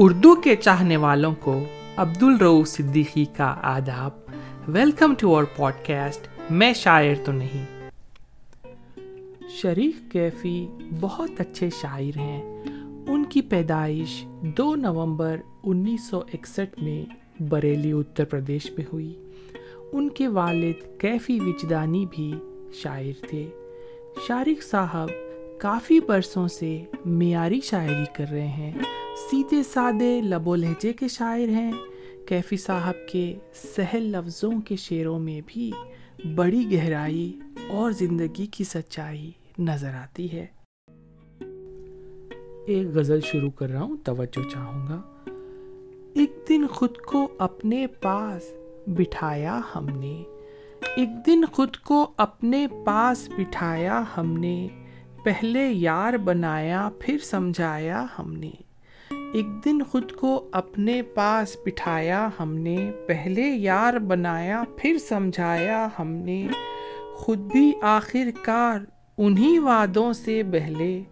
اردو کے چاہنے والوں کو عبد الرو صدیقی کا آداب۔ Welcome to our podcast میں شاعر تو نہیں۔ شریف کیفی بہت اچھے شاعر ہیں۔ ان کی پیدائش دو نومبر انیس سو اکسٹھ میں بریلی، اتر پردیش میں ہوئی۔ ان کے والد کیفی وجدانی بھی شاعر تھے۔ شارق صاحب کافی برسوں سے معیاری شاعری کر رہے ہیں۔ سیدھے سادے لب و لہجے کے شاعر ہیں۔ کیفی صاحب کے سہل لفظوں کے شعروں میں بھی بڑی گہرائی اور زندگی کی سچائی نظر آتی ہے۔ ایک غزل شروع کر رہا ہوں، توجہ چاہوں گا۔ ایک دن خود کو اپنے پاس بٹھایا ہم نے۔ ایک دن خود کو اپنے پاس بٹھایا ہم نے۔ پہلے یار بنایا، پھر سمجھایا ہم نے۔ ایک دن خود کو اپنے پاس بٹھایا، ہم نے پہلے یار بنایا، پھر سمجھایا ہم نے خود بھی آخر کار انہی وعدوں سے بہلے۔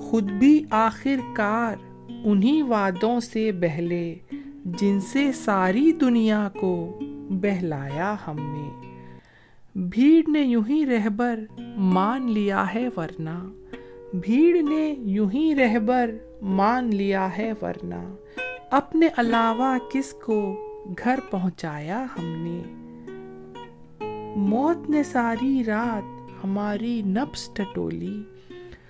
خود بھی آخر کار انہی وعدوں سے بہلے، جن سے ساری دنیا کو بہلایا ہم نے۔ بھیڑ نے یوں ہی رہبر مان لیا ہے، ورنہ بھیڑ نے یوں ہی رہبر مان لیا ہے ورنہ۔ اپنے علاوہ کس کو گھر پہنچایا ہم نے؟ موت نے ساری رات ہماری نبس ٹٹولی۔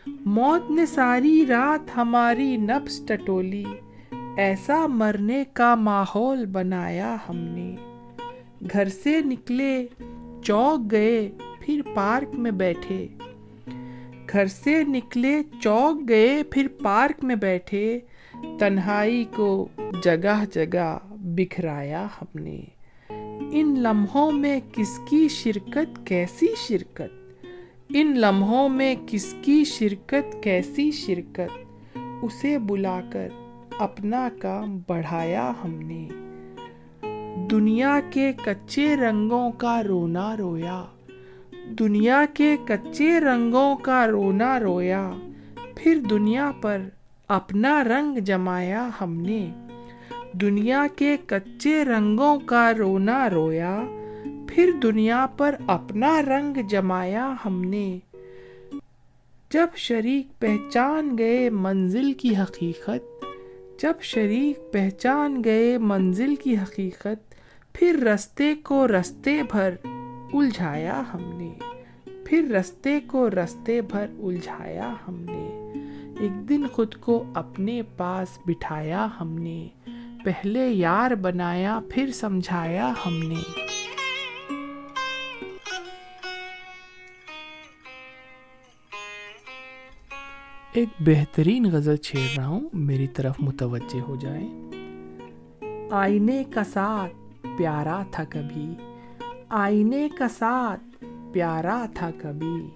موت نے ساری رات ہماری نبس ٹٹولی۔ ایسا مرنے کا ماحول بنایا ہم نے۔ گھر سے نکلے چوک گئے، پھر پارک میں بیٹھے۔ گھر سے نکلے چوک گئے، پھر پارک میں بیٹھے۔ تنہائی کو جگہ جگہ بکھرایا ہم نے۔ ان لمحوں میں کس کی شرکت، کیسی شرکت؟ ان لمحوں میں کس کی شرکت، کیسی شرکت؟ اسے بلا کر اپنا کام بڑھایا ہم نے۔ دنیا کے کچے رنگوں کا رونا رویا۔ دنیا کے کچے رنگوں کا رونا رویا، پھر دنیا پر اپنا رنگ جمایا ہم نے۔ دنیا کے کچے رنگوں کا رونا رویا، پھر دنیا پر اپنا رنگ جمایا ہم نے۔ جب شریک پہچان گئے منزل کی حقیقت، جب شریک پہچان گئے منزل کی حقیقت، پھر رستے کو رستے بھر الجھایا ہم نے پھر رستے کو رستے بھر الجھایا ہم نے ایک دن خود کو اپنے پاس بٹھایا ہم نے پہلے یار بنایا پھر سمجھایا ہم نے ایک بہترین غزل چھیڑ رہا ہوں میری طرف متوجہ ہو جائیں آئینے کا ساتھ پیارا تھا کبھی آئینے کا ساتھ پیارا تھا کبھی،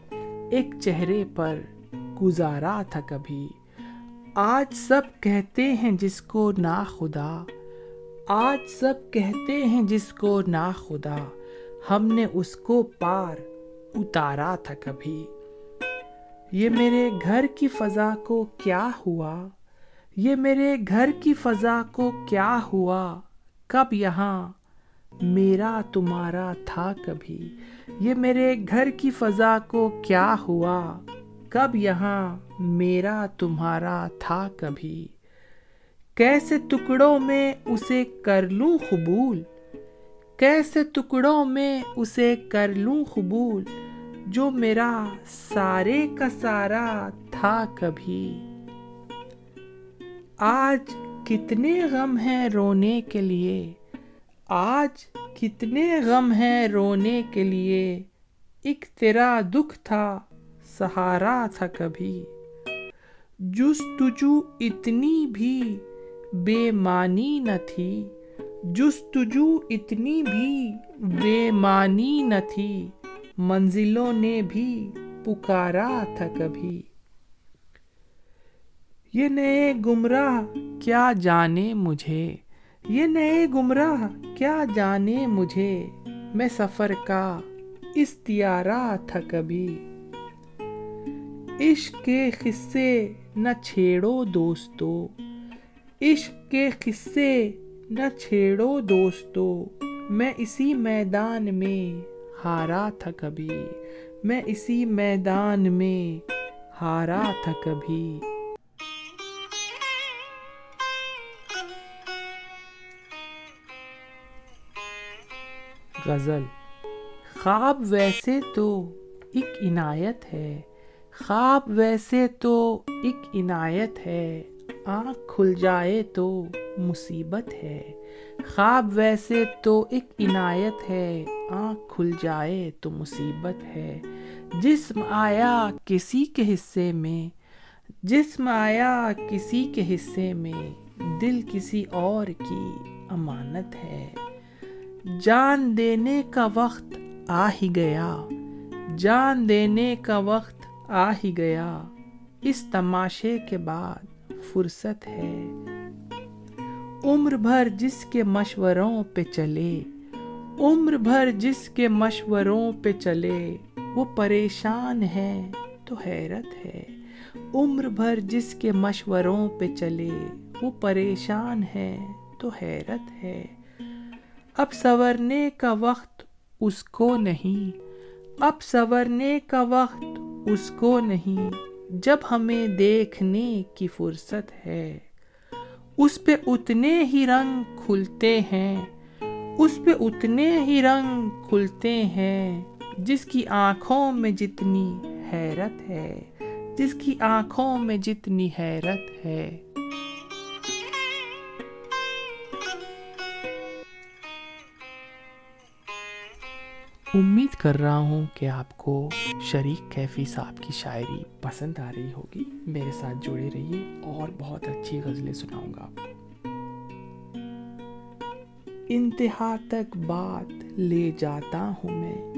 ایک چہرے پر گزارا تھا کبھی۔ آج سب کہتے ہیں جس کو نا خدا، آج سب کہتے ہیں جس کو نا خدا۔ ہم نے اس کو پار اتارا تھا کبھی۔ یہ میرے گھر کی فضا کو کیا ہوا؟ یہ میرے گھر کی فضا کو کیا ہوا؟ کب یہاں میرا تمہارا تھا کبھی۔ یہ میرے گھر کی فضا کو کیا ہوا؟ کب یہاں میرا تمہارا تھا کبھی؟ کیسے ٹکڑوں میں اسے کر لوں قبول؟ کیسے ٹکڑوں میں اسے کر لوں قبول؟ جو میرا سارے کا سارا تھا کبھی۔ آج کتنے غم ہیں رونے کے لیے۔ آج کتنے غم ہیں رونے کے لیے۔ ایک تیرا دکھ تھا، سہارا تھا کبھی۔ جستجو اتنی بھی بے معنی نہ تھی جستجو اتنی بھی بے معنی نہ تھی، منزلوں نے بھی پکارا تھا کبھی۔ یہ نئے گمراہ کیا جانے مجھے؟ یہ نئے گمراہ کیا جانے مجھے؟ میں سفر کا استیارہ تھا کبھی۔ عشق کے قصے نہ چھیڑو دوستو۔ عشق کے قصے نہ چھیڑو دوستو۔ میں اسی میدان میں ہارا تھا کبھی۔ میں اسی میدان میں ہارا تھا کبھی۔ غزل۔ خواب ویسے تو ایک عنایت ہے۔ خواب ویسے تو ایک عنایت ہے۔ آنکھ کھل جائے تو مصیبت ہے۔ خواب ویسے تو ایک عنایت ہے۔ آنکھ کھل جائے تو مصیبت ہے۔ جسم آیا کسی کے حصے میں۔ جسم آیا کسی کے حصے میں۔ دل کسی اور کی امانت ہے۔ جان دینے کا وقت آ ہی گیا۔ جان دینے کا وقت آ ہی گیا۔ اس تماشے کے بعد فرصت ہے۔ عمر بھر جس کے مشوروں پہ چلے۔ عمر بھر جس کے مشوروں پہ چلے۔ وہ پریشان ہے تو حیرت ہے۔ عمر بھر جس کے مشوروں پہ چلے۔ وہ پریشان ہے تو حیرت ہے۔ اب سورنے کا وقت اس کو نہیں۔ اب سورنے کا وقت اس کو نہیں۔ جب ہمیں دیکھنے کی فرصت ہے۔ اس پہ اتنے ہی رنگ کھلتے ہیں۔ اس پہ اتنے ہی رنگ کھلتے ہیں۔ جس کی آنکھوں میں جتنی حیرت ہے۔ جس کی آنکھوں میں جتنی حیرت ہے۔ امید کر رہا ہوں کہ آپ کو شریک کیفی صاحب کی شاعری پسند آ رہی ہوگی۔ میرے ساتھ جڑے رہیے اور بہت اچھی غزلیں سناؤں گا آپ کو۔ انتہا تک بات لے جاتا ہوں میں،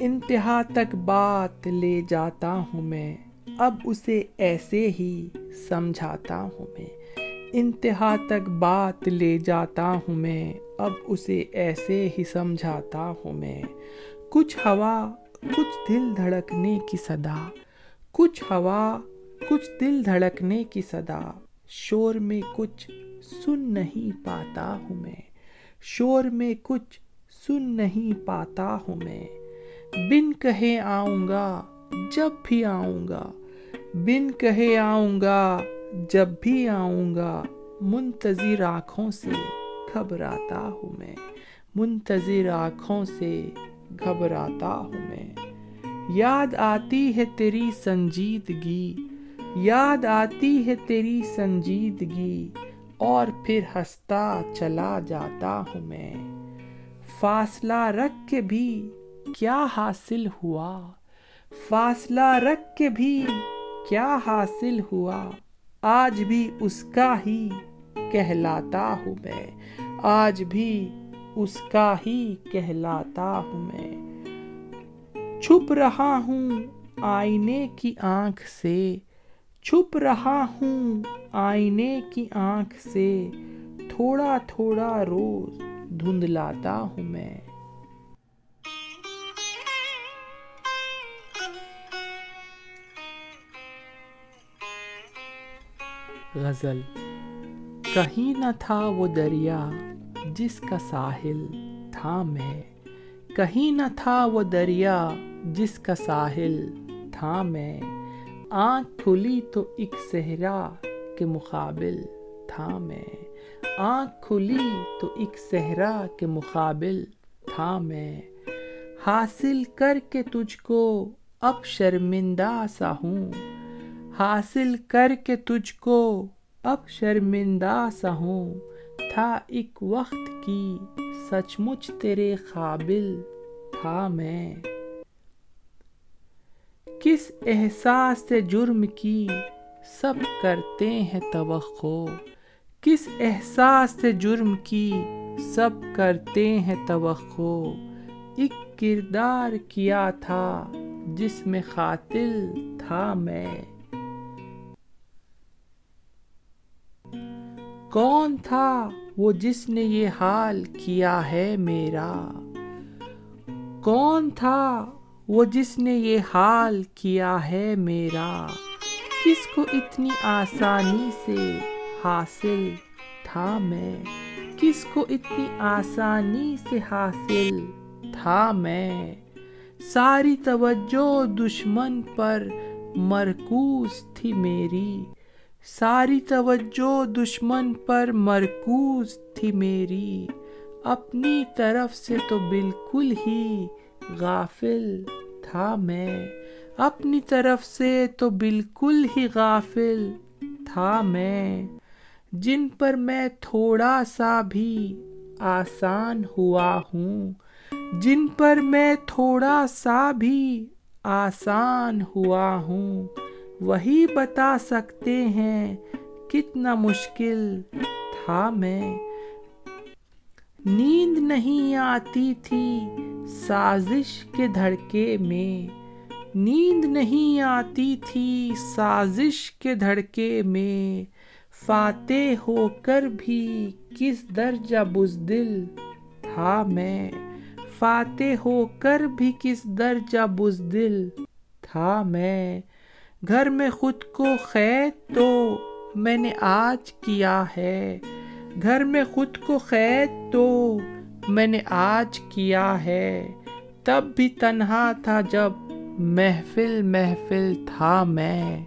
انتہا تک بات لے جاتا ہوں میں، اب اسے ایسے ہی سمجھاتا ہوں میں، انتہا تک بات لے جاتا ہوں میں اب اسے ایسے ہی سمجھاتا ہوں میں۔ کچھ ہوا، کچھ دل دھڑکنے کی صدا۔ کچھ ہوا، کچھ دل دھڑکنے کی صدا۔ شور میں کچھ سن نہیں پاتا ہوں میں۔ شور میں کچھ سن نہیں پاتا ہوں میں۔ بن کہے آؤں گا، جب بھی آؤں گا۔ بن کہے آؤں گا، جب بھی آؤں گا۔ منتظر آنکھوں سے۔ گھبراتا ہوں میں۔ منتظر آنکھوں سے گھبراتا ہوں میں۔ یاد آتی ہے تیری سنجیدگی۔ یاد آتی ہے تیری سنجیدگی۔ اور پھر ہنستا چلا جاتا ہوں میں۔ فاصلہ رکھ کے بھی کیا حاصل ہوا؟ فاصلہ رکھ کے بھی کیا حاصل ہوا؟ آج بھی اس کا ہی کہلاتا ہوں میں۔ آج بھی اس کا ہی کہلاتا ہوں میں۔ چھپ رہا ہوں آئینے کی آنکھ سے۔ چھپ رہا ہوں آئینے کی آنکھ سے۔ تھوڑا تھوڑا روز دھندلاتا ہوں میں۔ غزل کہیں نہ تھا وہ دریا جس کا ساحل تھا میں۔ کہیں نہ تھا وہ دریا جس کا ساحل تھا میں۔ آنکھ کھلی تو ایک صحرا کے مقابل تھا میں۔ آنکھ کھلی تو ایک صحرا کے مقابل تھا میں۔ حاصل کر کے تجھ کو اب شرمندہ سا ہوں۔ حاصل کر کے تجھ کو اب شرمندہ سا ہوں۔ تھا ایک وقت کی سچ مچ تیرے قابل تھا میں۔ کس احساس سے جرم کی سب کرتے ہیں توقع۔ کس احساس سے جرم کی سب کرتے ہیں توقع۔ ایک کردار کیا تھا جس میں قاتل تھا میں۔ کون تھا وہ جس نے یہ حال کیا ہے میرا؟ کون تھا وہ جس نے یہ حال کیا ہے میرا؟ کس کو اتنی آسانی سے حاصل تھا میں؟ کس کو اتنی آسانی سے حاصل تھا میں؟ ساری توجہ دشمن پر مرکوز تھی میری۔ ساری توجہ دشمن پر مرکوز تھی میری۔ اپنی طرف سے تو بالکل ہی غافل تھا میں۔ اپنی طرف سے تو بالکل ہی غافل تھا میں۔ جن پر میں تھوڑا سا بھی آسان ہوا ہوں۔ جن پر میں تھوڑا سا بھی آسان ہوا ہوں۔ وہی بتا سکتے ہیں کتنا مشکل تھا میں۔ نیند نہیں آتی تھی سازش کے دھڑکے میں۔ نیند نہیں آتی تھی سازش کے دھڑکے میں۔ فاتح ہو کر بھی کس درجہ بزدل تھا میں۔ فاتح ہو کر بھی کس درجہ بزدل تھا میں۔ گھر میں خود کو قید تو میں نے آج کیا ہے۔ گھر میں خود کو قید تو میں نے آج کیا ہے۔ تب بھی تنہا تھا جب محفل محفل تھا میں۔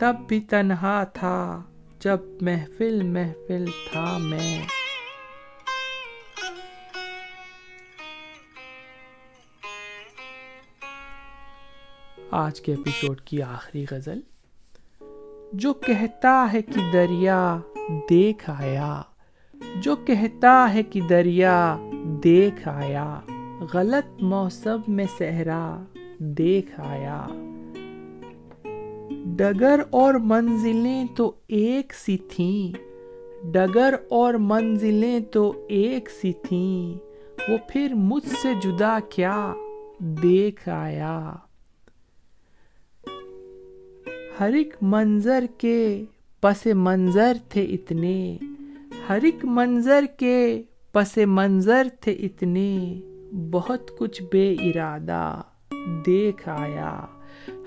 تب بھی تنہا تھا جب محفل محفل تھا میں۔ آج کے ایپیسوڈ کی آخری غزل، جو کہتا ہے کہ دریا دیکھ آیا، جو کہتا ہے کہ دریا دیکھ آیا، غلط موسم میں صحرا دیکھ آیا۔ ڈگر اور منزلیں تو ایک سی تھیں، ڈگر اور منزلیں تو ایک سی تھیں، وہ پھر مجھ سے جدا کیا دیکھ آیا۔ ہر ایک منظر کے پس منظر تھے اتنے، ہر ایک منظر کے پس منظر تھے اتنے، بہت کچھ بے ارادہ دیکھ آیا۔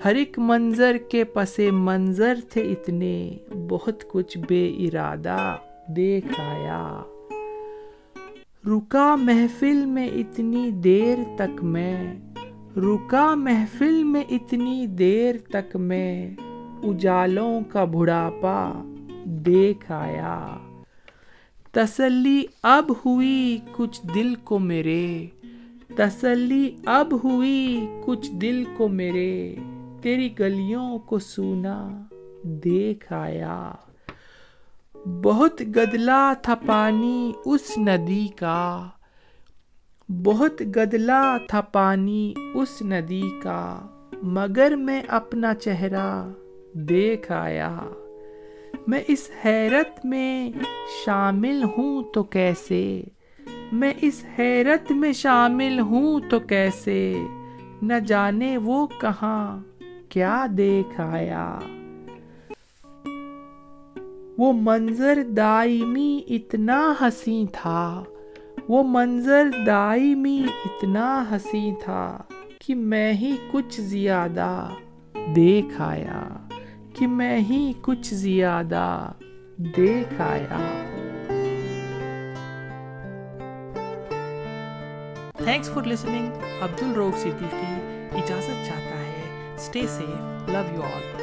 ہر ایک منظر کے پس منظر تھے اتنے، بہت کچھ بے ارادہ دیکھ آیا۔ رکا محفل میں اتنی دیر تک میں، رکا محفل میں اتنی دیر تک میں اجالوں کا بڑھاپا دیکھ آیا۔ تسلی اب ہوئی کچھ دل کو میرے۔ تسلی اب ہوئی کچھ دل کو میرے۔ تیری گلیوں کو سونا دیکھ آیا۔ بہت گدلا تھا پانی اس ندی کا۔ بہت گدلا تھا پانی اس ندی کا۔ مگر میں اپنا چہرہ دیکھ آیا میں اس حیرت میں شامل ہوں تو کیسے؟ میں اس حیرت میں شامل ہوں تو کیسے؟ نہ جانے وہ کہاں، کیا دیکھ آیا وہ منظر دائمی اتنا ہنسی تھا، وہ منظر دائمی اتنا ہنسی تھا کہ میں ہی کچھ زیادہ دیکھ آیا کہ میں ہی کچھ زیادہ دیکھ آیا۔ تھینکس فار لسننگ عبد الروف صدیقی اجازت چاہتا ہے stay safe love you all